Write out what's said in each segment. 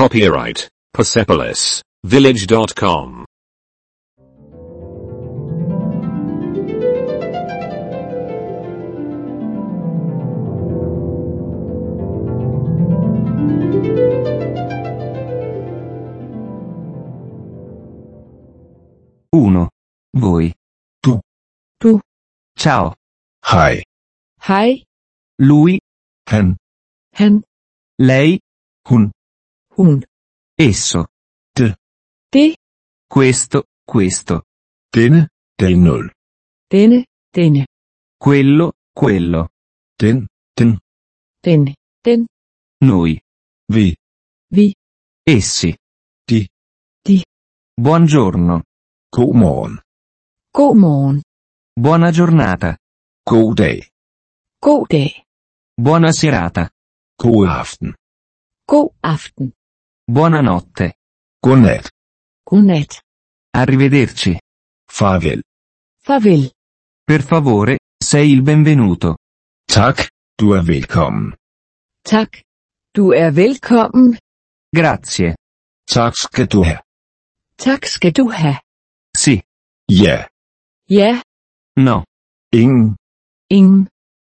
Copyright Persepolis Village.com. Uno. Voi. Tu. Du. Ciao. Hej. Hej, Lui. Han. han, Lei. Hun. un, esso, t, te, questo, questo, ten, tenol, tene, tene, quello, quello, ten, ten, ten, ten, noi, vi, vi, essi, ti, ti, buongiorno, come on, come on, buona giornata, god day, god day, buona serata, god aften. Buonanotte. Godnat. godnat, Arrivederci. Farvel. farvel. Per favore, sei il benvenuto. Tak. Du er velkommen. Tak. Du er velkommen. Grazie. Tak skal du have. Tak skal du have. Sì. Ja. Ja, No. Ingen. ingen,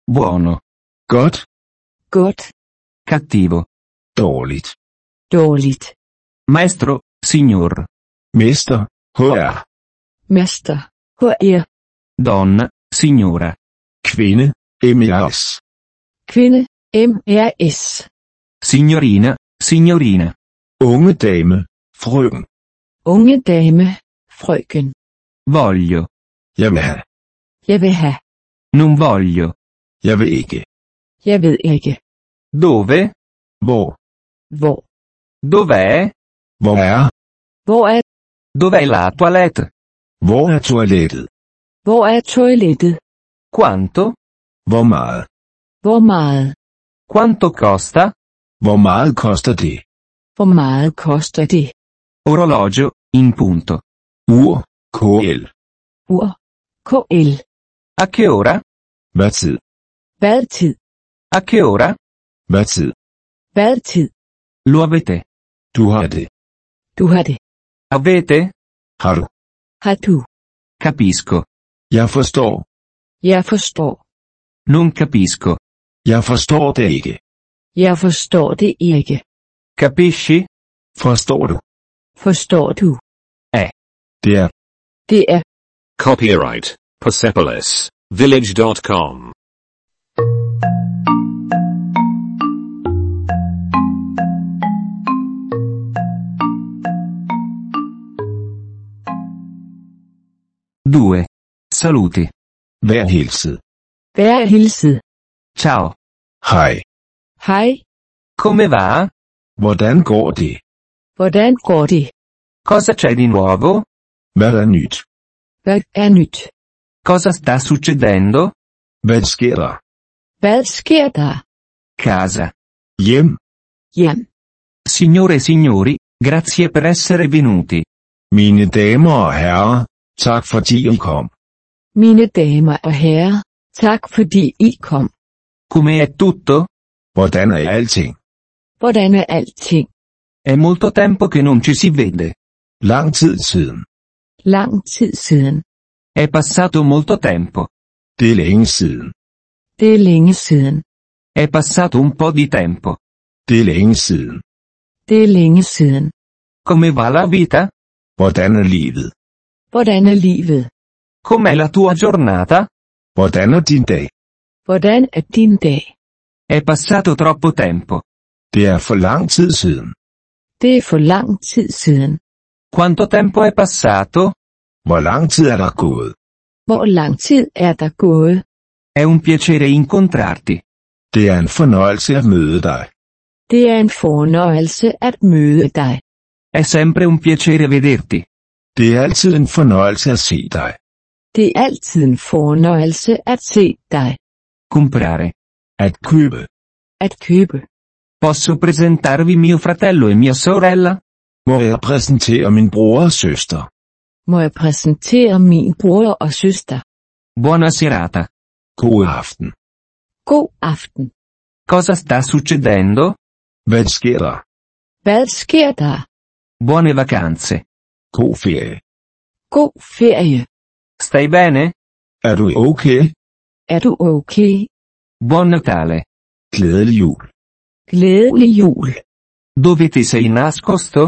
Buono. Godt. godt, Cattivo. Dårligt. Dårligt. Maestro. Signor. Mester. HR. Mester, HR, Donna. Signora. Kvinde. MERS. kvinde, MRS. Signorina. Signorina. Unge dame. Frøken. Unge dame, frøken. Voglio. Jeg vil have. Jeg vil have. Non voglio. Jeg vil ikke. Jeg ved ikke. Dove? Hvor. Hvor. Dov'è? Hvor er. Hvor er, Dov'è la toilette? Hvor er toilettet? hvor er toilettet? Quanto? Hvor meget? Hvor meget? Quanto costa? Hvor meget koster det? Hvor meget koster det? Orologio, in punto. Ur. KL. Ur. KL. A che ora? Hvad tid? Hvad tid? A che ora? Hvad tid? Hvad tid? Lo avete? Du har det. Du har det. Avete? Har du? Har du? Capisco. Jeg forstår. Jeg forstår. Non capisco. Jeg forstår det ikke. Jeg forstår det ikke. Capisci? Forstår du? Forstår du? Det er. Det er Copyright Persepolis Village.com. Due. Saluti. Vær hilset. vær hilset. Ciao. Hej. Hej, Come va? Hvordan går det? hvordan går det? Cosa c'è di nuovo? Hvad er nyt? Hvad er nyt? Cosa sta succedendo? Hvad sker der? Hvad sker der? Casa. Hjem. Hjem. Signore e signori, grazie per essere venuti. Mine damer og herrer, tak fordi I kom. Mine damer og herrer, tak fordi I kom. Come è tutto? Hvordan er alting? Hvordan er alting? È molto tempo che non ci si vede. Lang tid siden. Lang tid siden. È passato molto tempo. Det er længe siden. Det er længe siden. È passato un po' di tempo. Det er længe siden. Det er længe siden. Come va la vita? Hvordan er livet? Hvordan er livet? Com'è la tua giornata? Hvordan er din dag? Hvordan er din dag? È passato troppo tempo. Det er for lang tid siden. Det er for lang tid siden. Quanto tempo è passato? Hvor lang tid er der gået? Hvor lang tid er der gået? È un piacere incontrarti. Det er en fornøjelse at møde dig. Det er en fornøjelse at møde dig. È sempre un piacere vederti. Det er altid en fornøjelse at se dig. Det er altid en fornøjelse at se dig. Comprare. At købe. At købe. Posso presentarvi mio fratello e mia sorella? Må jeg præsentere min bror og søster. Må jeg præsentere min bror og søster. Buona serata. God aften. God aften. Cosa sta succedendo? Hvad sker der? Hvad sker der? Buone vacanze. God ferie. God ferie. Stai bene? Er du okay? Er du okay? Buon Natale. Glædelig jul. Glædelig jul. Dove ti sei nascosto?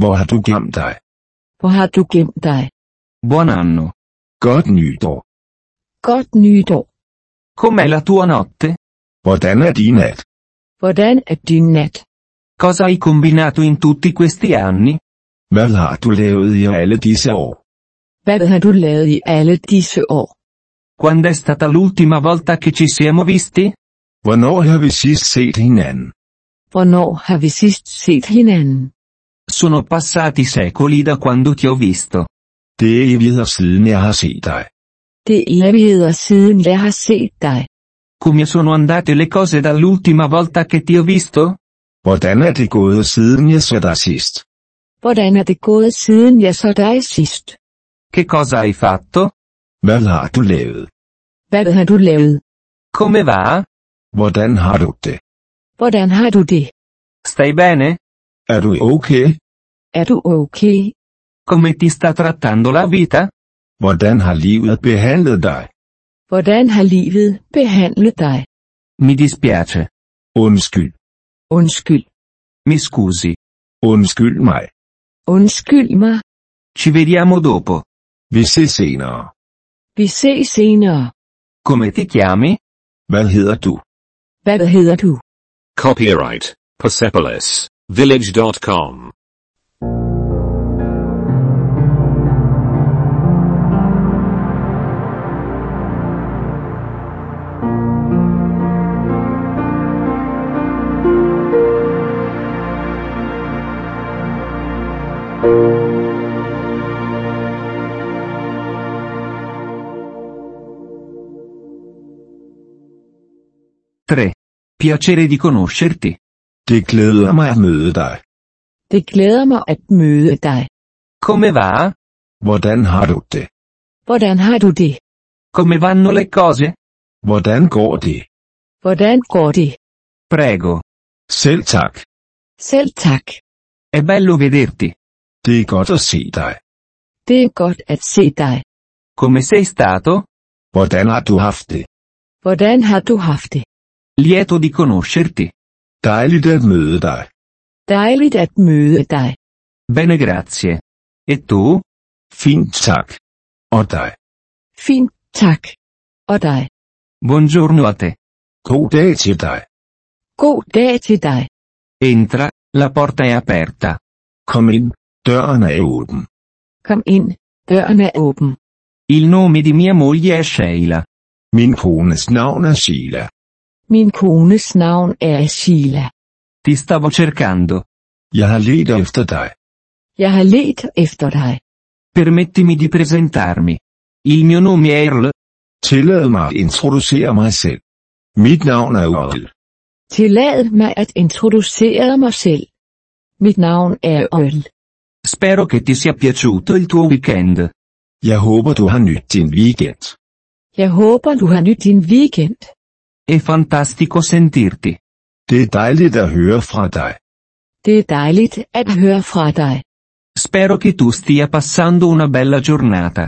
Hvor har du gemt dig? Hvor har du gemt dig? Buon anno. Godt nytår. Godt nytår. Com'è la tua notte? Hvordan er din nat? Hvordan er din nat? Cosa hai combinato in tutti questi anni? Hvad har du lavet i alle disse år? Hvad har du lavet i alle disse år? Quando è stata l'ultima volta che ci siamo visti? Hvornår har vi sidst set hinanden? Hvornår har vi sidst set hinanden? Sono passati secoli da quando ti ho visto. Det er evigheder siden jeg har set dig. Det er evigheder siden jeg har set dig. Come sono andate le cose dall'ultima volta che ti ho visto? Hvordan er det gået siden jeg så dig sidst? Hvordan er det gået siden jeg så dig sidst? Che cosa hai fatto? Hvad har du lavet? Hvad har du lavet? Come va? Hvordan har du det? Hvordan har du det? Stai bene? Er du okay? Er du okay? Come ti sta trattando la vita? Hvordan har livet behandlet dig? Hvordan har livet behandlet dig? Mi dispiace. Undskyld. Undskyld. Mi scusi. Undskyld mig. Undskyld mig. Ci vediamo dopo. Vi ses senere. Vi ses senere. Come ti chiami? Hvad hedder du? Hvad hedder du? Copyright Persepolis Village.com. Piacere di conoscerti. Det glæder mig at møde dig. Det glæder mig at møde dig. Come va? Hvordan har du det? Hvordan har du det? Come vanno le cose? Hvordan går det? Hvordan går det? Prego. Selv tak. Selv tak. È bello vederti. Det er godt at se dig. Det er godt at se dig. Come sei stato? Hvordan har du haft det? Hvordan har du haft det? Lieto di conoscerti. Dejligt at møde dig. Dejligt at møde dig. Bene grazie. E tu? Fint tak. Og dig. Fint, tak. Og dig. Buongiorno a te. God dag til dig. God dag til dig. Entra, la porta è aperta. Kom ind. Døren er åben. Kom ind. Døren er åben. Il nome di mia moglie è Sheila. Min kones navn er Sheila. Min kones navn er Sheila. Ti stavo cercando. Jeg har let efter dig. Jeg har let efter dig. Permettimi di presentarmi. Il mio nome è Earl. Tillad mig at introducere mig selv. Mit navn er Earl. Tillad mig at introducere mig selv. Mit navn er Earl. Spero che ti sia piaciuto il tuo weekend. Jeg håber du har nyt din weekend. Jeg håber du har nyt din weekend. È fantastico sentirti. Det er dejligt at høre fra dig. Det er dejligt at høre fra dig. Spero che tu stia passando una bella giornata.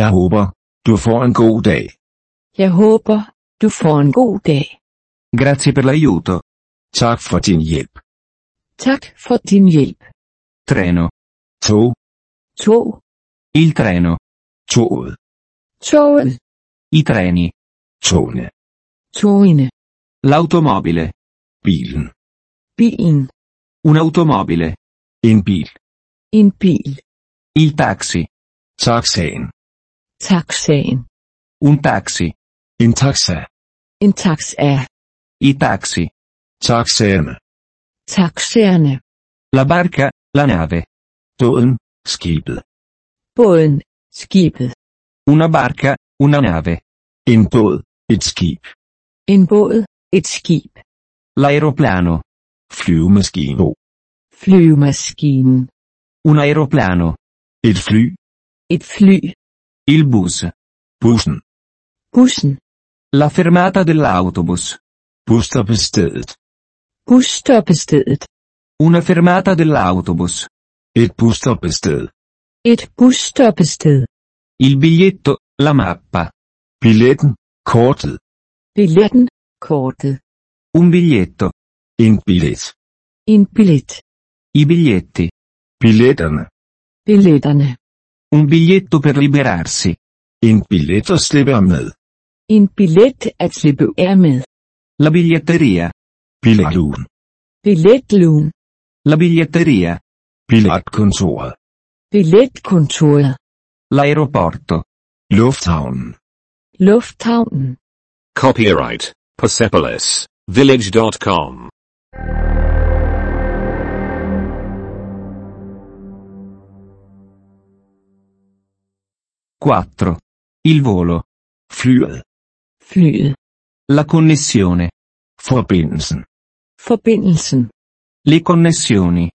Jeg håber, du får en god dag. Jeg håber, du får en god dag. Grazie per l'aiuto. Tak for din hjælp. Tak for din hjælp. Treno. Tog, Tog, Il treno. toget, toget, I treni. togene, togene, L'automobile. bilen, bilen, Un'automobile. en bil, en bil, Il taxi. taxaen, taxaen, Un taxi. en taxa, en taxa, I taxi. taxaerne, taxaerne, La barca, la nave. båden, skibet, båden, skibet, Una barca, una nave. en båd, et skib, en båd, et skib, L'aeroplano. flyvemaskine, flyvemaskinen, Un aeroplano. et fly, et fly, Il bus. bussen, bussen, La fermata dell'autobus. busstoppestedet, busstoppestedet, Una fermata dell'autobus. Et busstoppested. Et busstoppested. Il biglietto, la mappa. Billetten. Kortet. Billetten. Kortet. Un biglietto. En billet. En billet. I biglietti. Billetterne. Billetterne. Un biglietto per liberarsi. En billet at slippe af med. En billet at slippe af med. La biglietteria. Billetlugen. Billetlugen. La biglietteria. Billetkontoret. Billetkontoret. L'aeroporto. Lufthavnen. Lufthavnen. Copyright Persepolis Village.com. Quattro. Il volo. Flyet. Flyet. La connessione. Forbindelsen. Forbindelsen. Le connessioni.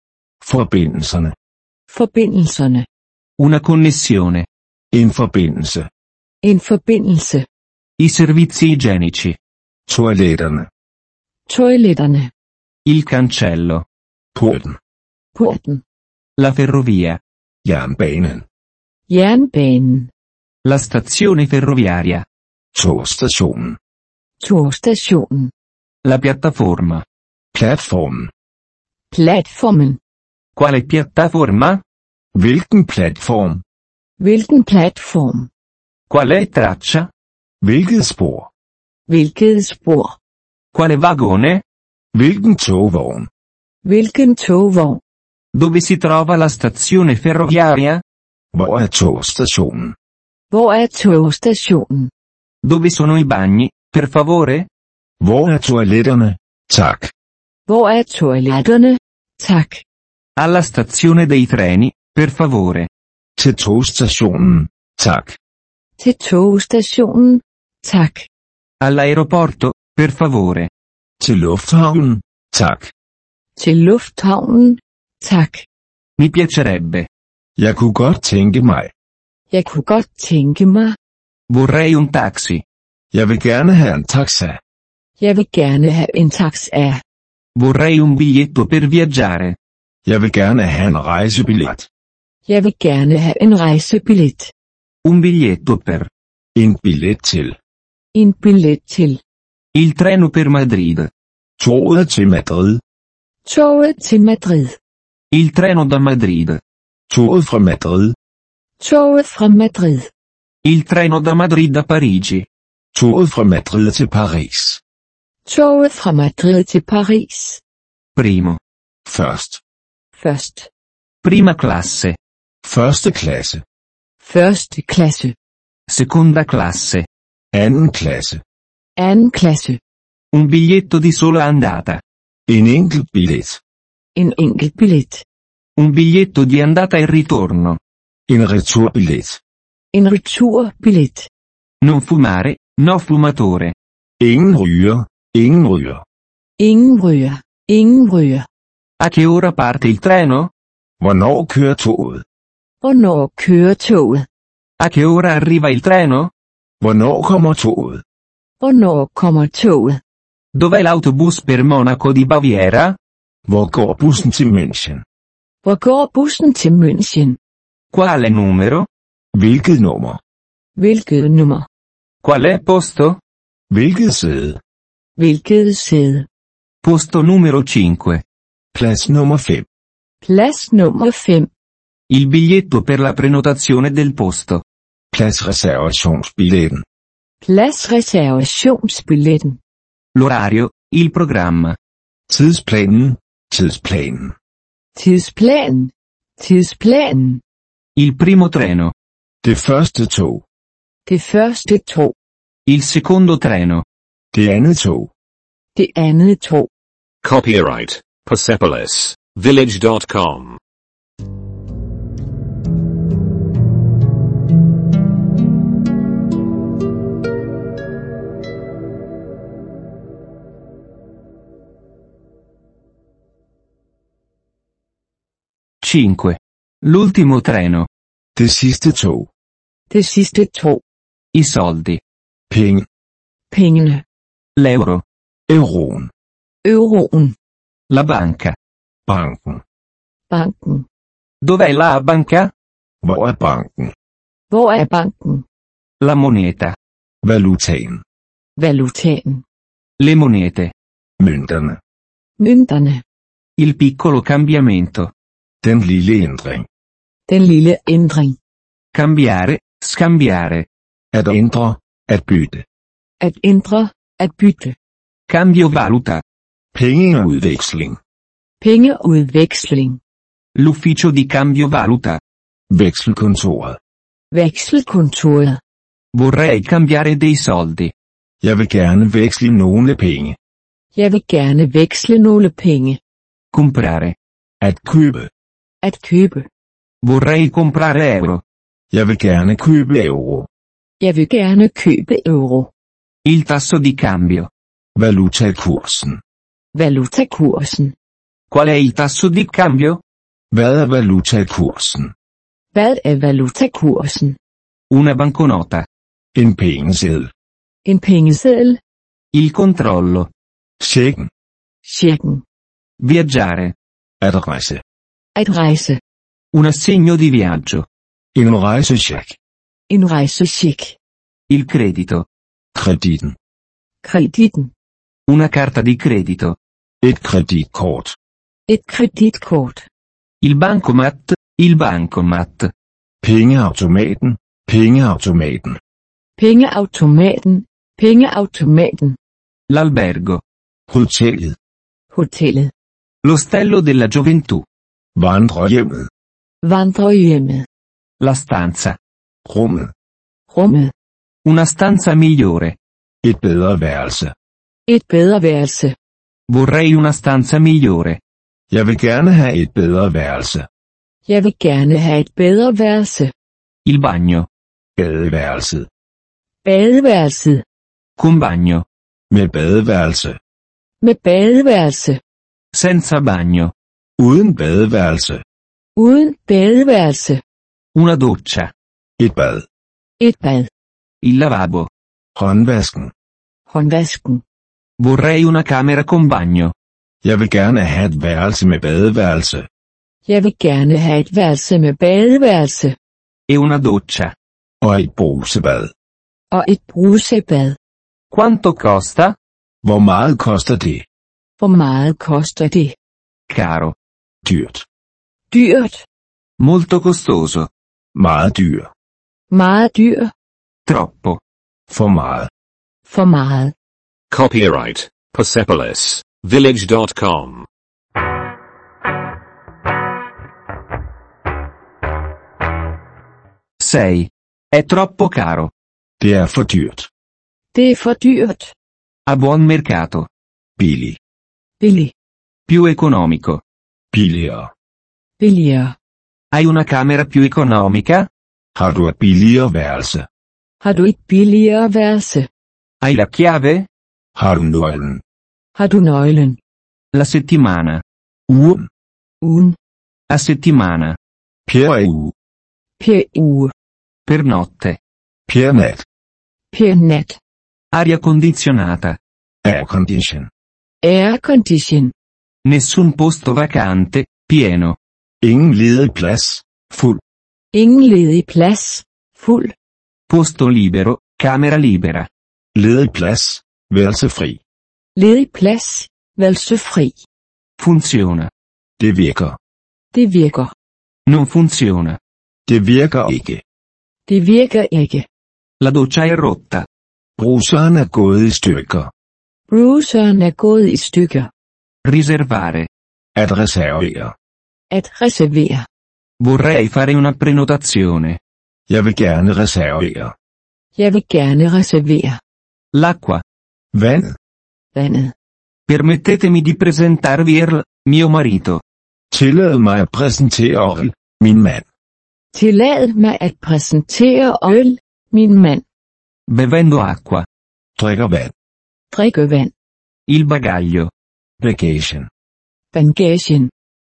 Forbindelserne. Forbindelserne. Una connessione. En forbindelse. En forbindelse. I servizi igienici. Toiletterne. Toiletterne. Il cancello. Porten. Porten. La ferrovia. Jernbanen. Jernbanen. La stazione ferroviaria. Togstationen. Togstationen. La piattaforma. Platformen. Platformen. Quale piattaforma? Hvilken platform? Hvilken platform? Quale traccia? Hvilket spor? Hvilket spor? Quale vagone? Hvilken togvogn? Hvilken togvogn? Dove si trova la stazione ferroviaria? Hvor er togstationen? Hvor er togstationen? Dove sono i bagni, per favore? Hvor er toiletterne? Tak. Hvor er toiletterne? Tak. Alla stazione dei treni, per favore. Til togstationen. Tak. Til togstationen? Tak. All'aeroporto, per favore. Til lufthavnen. Tak. Til lufthavnen? Tak. Mi piacerebbe. Jeg kunne godt tænke mig. Jeg kunne godt tænke mig. Vorrei un taxi. Jeg vil gerne have en taxa. Jeg vil gerne have en taxa. Vorrei un biglietto per viaggiare. Jeg vil gerne have en rejsebillet. Jeg vil gerne have en rejsebillet. Un biglietto per. En billet til. En billet til. Il treno per Madrid. Toget til Madrid. Toget til Madrid. Il treno da Madrid. Toget fra Madrid. Toget fra Madrid. Il treno da Madrid a Parigi. Toget fra Madrid til Paris. Toget fra Madrid til Paris. Primo. Først. Først. Prima classe. Første klasse. Første klasse. Seconda classe. Anden klasse. Un biglietto di sola andata. En enkelt billet. En enkelt billet. Un biglietto di andata e ritorno. En returbillet. En returbillet. Non fumare, no fumatore. Ingen ryger. Ingen ryger. Ingen ryger. Ingen ryger. A che ora parte il treno? Hvornår kører toget? Hvornår kører toget? A che ora arriva il treno? Hvornår kommer toget? Hvornår kommer toget? Dov'è l'autobus per Monaco di Baviera? Hvor går bussen til München? Hvor går bussen til München? Quale numero? Hvilket nummer? Hvilket nummer? Qual è posto? Hvilket sæde? Hvilket sæde? Posto numero 5. Plads nummer 5. Plads nummer 5. Il biglietto per la prenotazione del posto. Plads reservationsbilletten. Plads reservationsbilletten. L'orario, il programma. Tidsplanen. Tidsplanen. Tidsplanen. Tidsplanen. Il primo treno. Det første tog. Det første tog. Il secondo treno. Det andet tog. Det andet tog. Copyright Persepolis Village.com. Cinque. L'ultimo treno. Det sidste tog. Det sidste tog. I soldi. Penge. Pengene. L'euro. Euroen. Euroen. La banca. Banken. Banken. Dov'è la banca? Hvor er banken? Hvor er banken? La moneta. Valutaen. Valutaen. Le monete. Mønterne. Mønterne. Il piccolo cambiamento. Den lille ændring. Den lille ændring. Cambiare, scambiare. At ændre. At bytte. At ændre. At bytte. Cambio valuta. Pengeudveksling. Pengeudveksling. L'ufficio di cambio valuta. Vekselkontoret. Vekselkontoret. Vorrei cambiare dei soldi. Jeg vil gerne veksle nogle penge. Jeg vil gerne veksle nogle penge. Comprare. At købe. At købe. Vorrei comprare euro. Jeg vil gerne købe euro. Jeg vil gerne købe euro. Il tasso di cambio. Valutakursen. Valutakursen. Qual è il tasso di cambio? Hvad er valutakursen? Hvad er valutakursen? Una banconota. En pengeseddel. En pengeseddel. Il controllo. Checken. Checken. Viaggiare. At rejse. At rejse. Un assegno di viaggio. En rejsecheck. En rejsecheck. Il credito. Kreditten. Kreditten. Una carta di credito. Et kreditkort. Et kreditkort. Il bancomat. Il bancomat. Pengeautomaten. Pengeautomaten. Pengeautomaten. Pengeautomaten. L'albergo. Hotellet. Hotellet. L'ostello della gioventù. Vandrehjemmet. Vandrehjemmet. La stanza. Rummet. Rummet. Una stanza migliore. Et bedre værelse. Et bedre værelse. Vorrei una stanza migliore. Jeg vil gerne have et bedre værelse. Jeg vil gerne have et bedre værelse. Il bagno. Badeværelset. Badeværelset. Con bagno. Med badeværelse. Med badeværelse. Senza bagno. Uden badeværelse. Uden badeværelse. Una doccia. Et bad. Et bad. Il lavabo. Håndvasken. Håndvasken. Vorrei una camera con bagno. Jeg vil gerne have et værelse med badeværelse. Jeg vil gerne have et værelse med badeværelse. E una doccia. Og et brusebad. Og et brusebad. Quanto costa? Hvor meget koster det? Hvor meget koster det? Caro. Dyrt. Dyrt. Molto costoso. Meget dyr. Meget dyr. Troppo. For meget. For meget. Copyright Persepolis Village.com. Sei. È troppo caro. Det er for dyrt. Det er for dyrt. A buon mercato. Billig. Billig. Più economico. Billigere. Billigere. Hai una camera più economica? Har du billigere værelse? Har du et billigere værelse? Hai la chiave? Har du nøglen? Har du nøglen? La settimana. Ugen. Ugen. A settimana. Per uge. Per uge. Per notte. Per nat. Aria condizionata. Air condition. Air condition. Nessun posto vacante, pieno. Ingen ledig plads. Fuld. Ingen ledig plads. Fuld. Posto libero, camera libera. Ledig plads. Værelse fri. Ledig plads. Værelse fri. Funziona. Det virker. Det virker. Non funziona. Det virker ikke. Det virker ikke. La doccia è rotta. Bruseren er gået i stykker. Bruseren er gået i stykker. Riservare. At reservere. Vorrei fare una prenotazione. Jeg vil gerne reservere. Jeg vil gerne reservere. L'acqua. Vand. Vandet. Permettetemi di presentarvi Earl, mio marito. Tillad mig at præsentere Orl, min mand. Tillad mig at præsentere øl, min mand. Bevendo acqua. Drikker vand. Drikke vand. Il bagaglio. Bagation. Bagagen.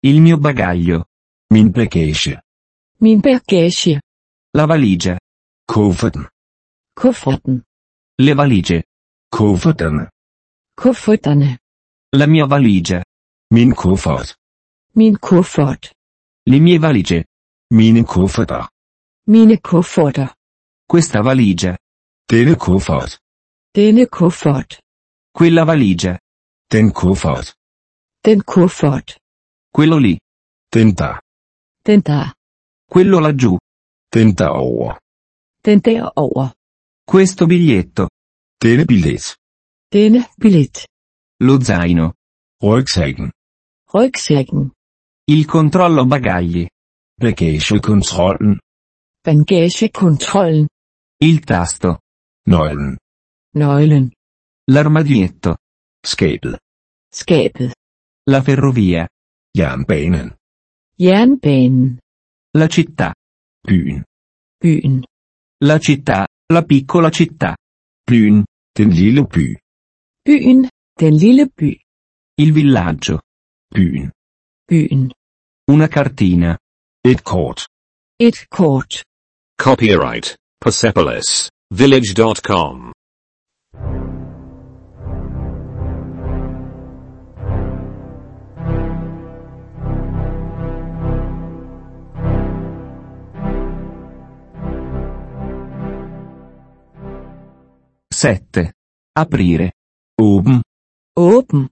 Il mio bagaglio. Min bagage. Min bagage. La valigia. Kufferten. Kufferten. Le valigie. Kufferterne. Kufferterne. La mia valigia. Min kuffert. Min kuffert. Le mie valigie. Mine kufferter. Mine kufferter. Questa valigia. Denne kuffert. Denne kuffert. Quella valigia. Den kuffert. Den kuffert. Quello lì. Den der. Quello laggiù. Den derover. Den derover. Questo biglietto. Denne billet. Denne billet. Lo zaino. Rygsækken. Rygsækken. Il controllo bagagli. Bagagekontrollen. Bagagekontrollen. Il tasto. Nøglen. Nøglen. L'armadietto. Skabet. Skabet. La ferrovia. Jernbanen. Jernbanen. La città. Byen. Byen. La città. La piccola città. Byen. Den lille by. Byen. Den lille by. Il villaggio. Byen. Byen. Una cartina. Et kort. Et kort. Copyright Persepolis Village.com. Sette. Aprire. Åben. Åben.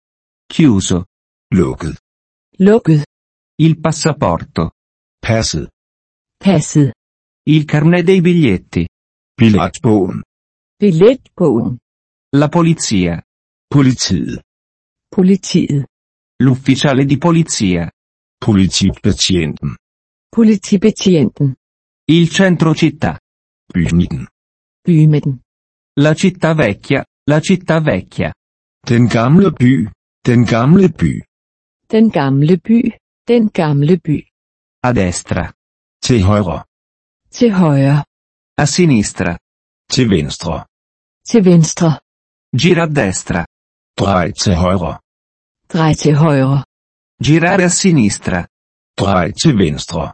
Chiuso. Lukket. Lukket. Il passaporto. Passet. Passet. Il carnet dei biglietti. Billetbogen. Billetbogen. La polizia. Politiet. Politiet. L'ufficiale di polizia. Politibetjenten. Politibetjenten. Il centro città. Bymidten. Bymidten. La città vecchia. La città vecchia. Den gamle by. Den gamle by. Den gamle by. Den gamle by. A destra. Til højre. Til højre. A sinistra. Til venstre. Til venstre. Gira a destra. Drej til højre. Drej til højre. Girare a sinistra. Drej til venstre.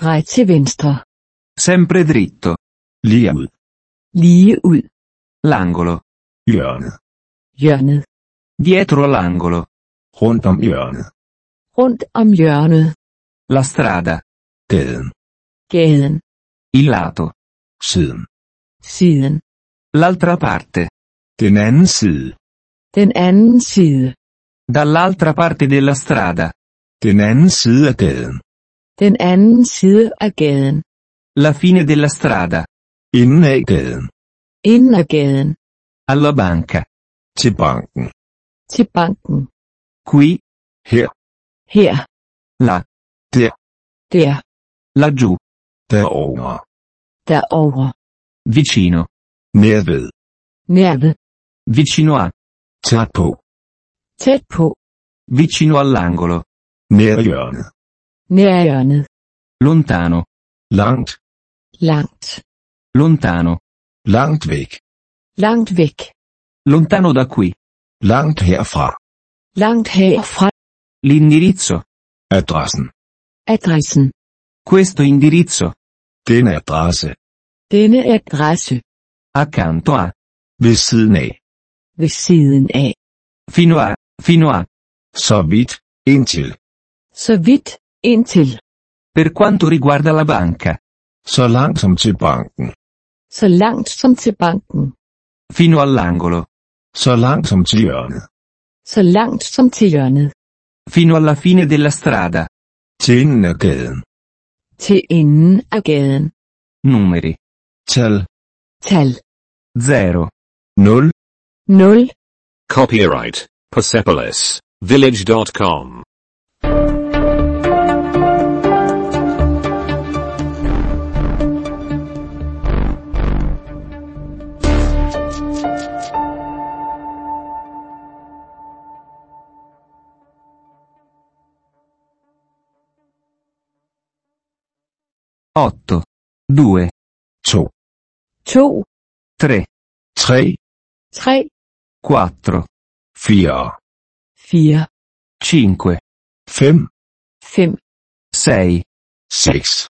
Drej til venstre. Sempre dritto. Lige ud. Lige ud. L'angolo. Hjørnet. Hjørnet. Dietro l'angolo. Rundt om hjørnet. Rundt om hjørnet. La strada. Gaden. Gaden. Il lato. Siden. Siden. L'altra parte. Den anden side. Den anden side. Dall'altra parte della strada. Den anden side af gaden. Den anden side af gaden. La fine della strada. Inden af gaden. Inden af gaden. Alla banca. Til banken. Til banken. Qui. Her. Her. Là. Der. Der. Laggiù. Derovre. Derovre. Vicino. Nær ved. Nærved. Vicino a. Tæt på. Tæt på. Vicino all'angolo. Nær hjørnet. Nær hjørnet. Lontano. Langt. Langt. Lontano. Langt væk. Langt væk. Lontano da qui. Langt herfra. Langt herfra. L'indirizzo. Adressen. Adressen. Questo indirizzo. Den adresse. Denne adresse. Accanto a. Ved siden af. Ved siden af. Fino a. Fino a. Så vidt. Indtil. Så vidt. Indtil. Per quanto riguarda la banca. Så langt som til banken. Så langt som til banken. Fino all'angolo. Så langt som til hjørnet. Så langt som til hjørnet. Fino alla fine della strada. Til enden af gaden. Til enden af gaden. Numeri. Tal. Tal. 0. 0. 0. Copyright Persepolis Village.com. Otto. 2. 2. 2. 3. 3. 3. 4. 4. 4. 5. 5. 5. 6. 6.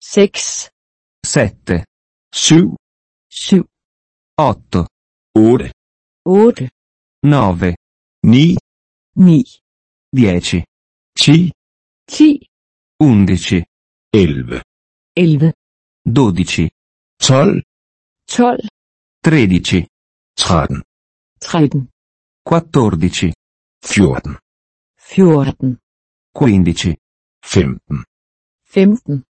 6. 7. 7. 7. 8. 8. 8. 9. 9. 9. 10. 10. 10, 11, 11, 11, 12, 12, 12, 13, 13, 13, 14, 14, 14, 15, 15, 15,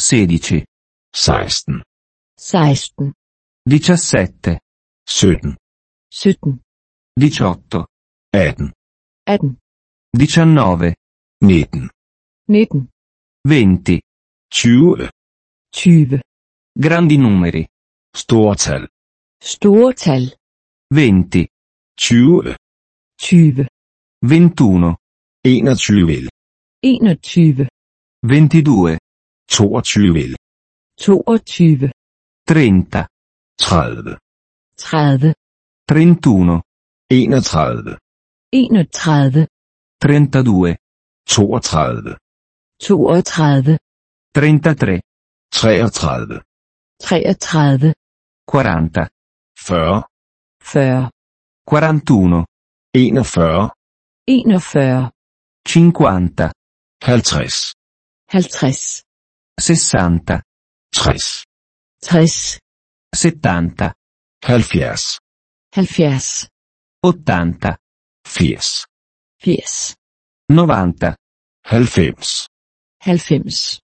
16, 16, 16, 17, 17, 17, 18, 18, 18, 19, 19, 19, 20. 20, 20, Grandi numeri. store tal, store tal, 20, 20, 20, 21, 21, 21, 22, 22, 22, 30, 30, 30, 31, 31, 31, 32, 32, 32, 33, 33, 33, 40, 40, 40, 41, 41, 41, 50, 50, 50, 60, 60, 60, 70, 70, 70, 80, 80, 80, 90, 90, 90,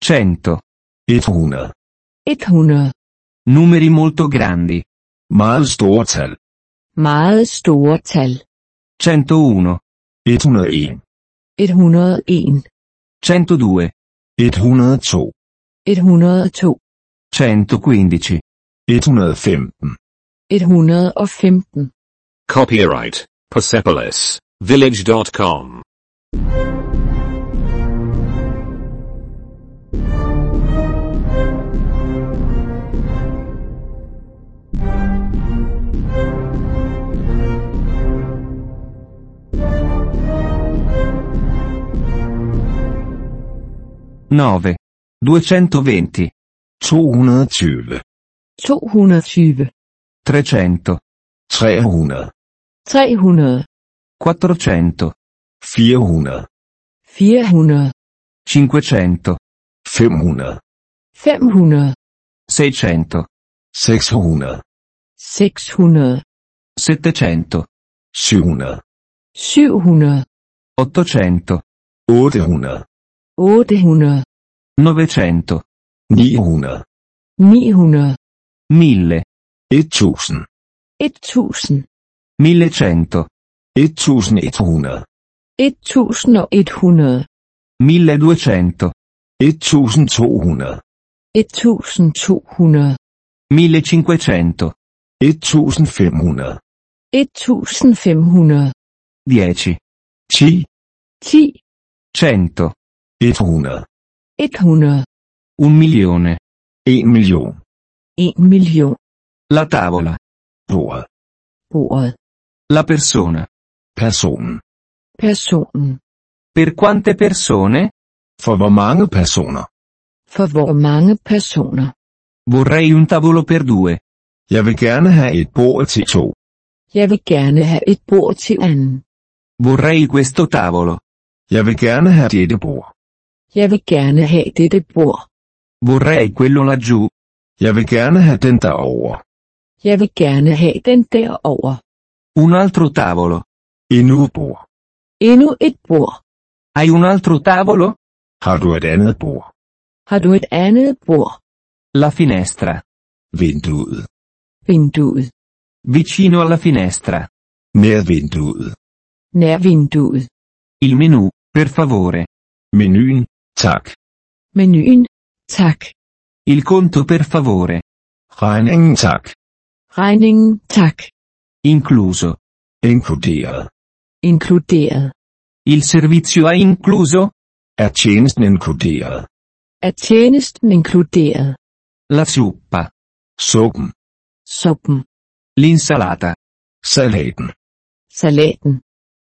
100. 100, 100, Numeri molto grandi. meget store tal, meget store tal, 101, 101, 101, 102, 102, 102, 115. 115. 115. Copyright Persepolis. Village.com. Nove. 220, 220, 220, 300, 300, 300, 400, 400, 400, 500, 500, 500, 600, 600, 600, 700, 700, 700, 800, 800, 800, 900, 900, 900, 1000, 1000, 1000, 1100, 1100, 1100, 1200, 1200, 1200, 1500, 1500, 1500, 10, 10, 10, 100, 100, 100, un milione. 1 million, 1 million, La tavola, bordet, bordet, la persona. personen. personen. Per quante persone? For hvor mange personer? For hvor mange personer? Vorrei un tavolo per due. Jeg vil gerne have et bord til to. Jeg vil gerne have et bord til anden. Vorrei questo tavolo. Jeg vil gerne have dette bord. Jeg vil gerne have dette bord. Vorrei quello laggiù. Jeg vil gerne have den derovre. Jeg vil gerne have den derover. Un altro tavolo. Endnu et bord. Endnu et bord. Hai un altro tavolo? Har du et andet bord? Har du et andet bord? La finestra. Vinduet. Vinduet. Vicino alla finestra. Nær vinduet. Nær vinduet. Il menù, per favore. Menuen. Tak. Menuen. Tak. Il conto per favore. Regningen tak. Regningen. Tak. Incluso. Inkluderet. Inkluderet. Il servizio è incluso? Er tjenesten inkluderet? Er tjenesten inkluderet? La zuppa. Suppen. Suppen. L'insalata. Salaten. Salaten.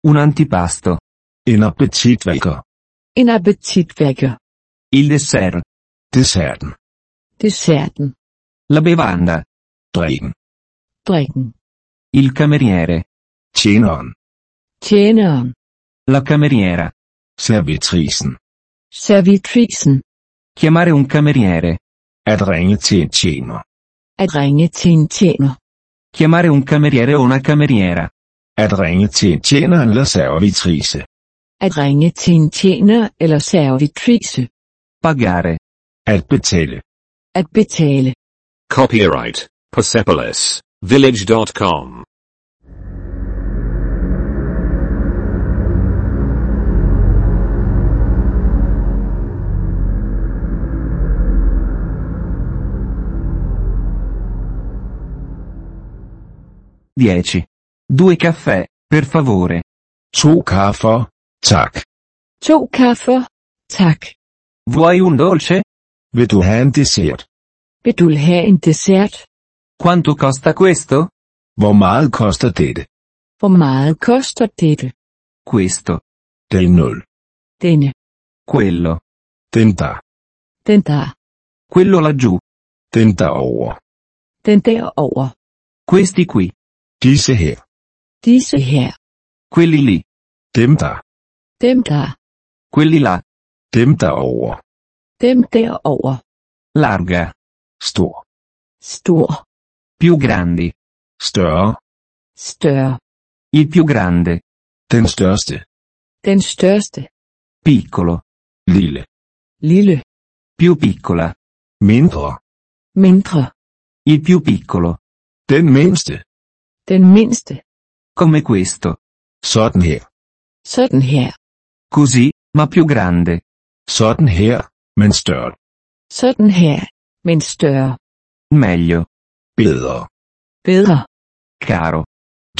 Un antipasto. En appetitvækker. En appetitvækker. Il dessert. Desserten. Desserten. La bevanda. Drikken. Drikken. Il cameriere. Tjeneren. Tjeneren. La cameriera. Servitrisen. Servitrisen. Chiamare un cameriere. At ringe til en tjener. At ringe til en tjener. Chiamare un cameriere o una cameriera. At ringe til en tjener eller servitrice. At ringe til en tjener eller servitrice. Pagare. At betale. At betale. Copyright Persepolis Village.com. Dieci. Due caffè, per favore. To kaffer. Tak. To kaffer. Tak. Vuoi un dolce? Vil du have en dessert? Vil du have en dessert? Quanto costa questo? Hvor meget koster dette? Hvor meget koster dette? Questo. Den 0. Denne. Quello. Den der. Den der. Quello laggiù. Den derover. Den derover. Questi qui. Disse her. Disse her. Quelli lì. Dem der. Dem der. Quelli là. Dem derover. Dem derover. Larga. Stor. Stor. Più grandi. Større. Større. Il più grande. Den største. Den største. Piccolo. Lille. Lille. Più piccola. Mindre. Mindre. Il più piccolo. Den mindste. Den mindste. Come questo. Sådan her. Sådan her. Così, ma più grande. Sådan her, men større. Sådan her. Men større. Meglio. Bedre. Bedre. Caro.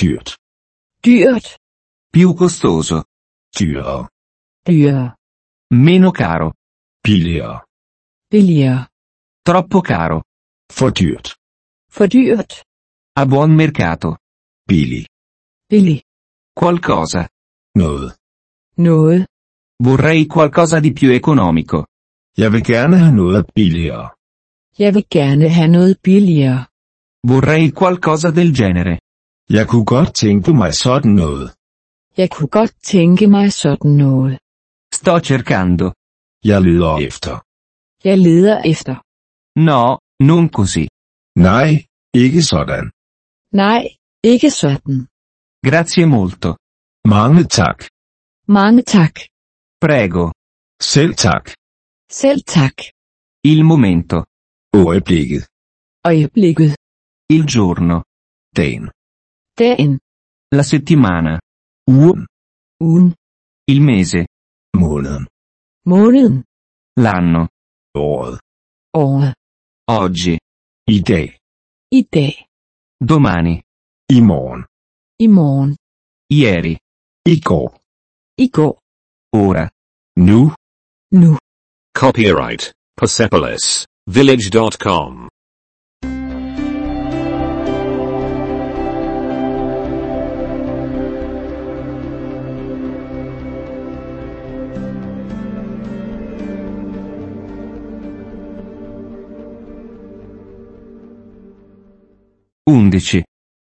Dyrt. Dyrt. Più costoso. Dyrere. Dyrere. Meno caro. Billigere. Billigere. Troppo caro. For dyrt. For dyrt. A buon mercato. Billig. Billig. Qualcosa. Noget. Noget. Vorrei qualcosa di più economico. Jeg vil gerne have noget billigere. Jeg vil gerne have noget billigere. Vorrei qualcosa del genere. Jeg kunne godt tænke mig sådan noget. Jeg kunne godt tænke mig sådan noget. Sto cercando. Jeg leder efter. Jeg leder efter. No, non così. Nej, ikke sådan. Nej, ikke sådan. Grazie molto. Mange tak. Mange tak. Prego. Selv tak. Selv tak. Il momento. Øjeblikket. Øjeblikket. Il giorno. Dagen. Dagen. La settimana. Ugen. Ugen. Il mese. Måneden. Måneden. L'anno. Året. Året. Oggi. I dag. I dag. Domani. I morgen. I morgen. Ieri. I går. I går. Ora. Nu. Nu. Copyright Persepolis Village.com. Undici.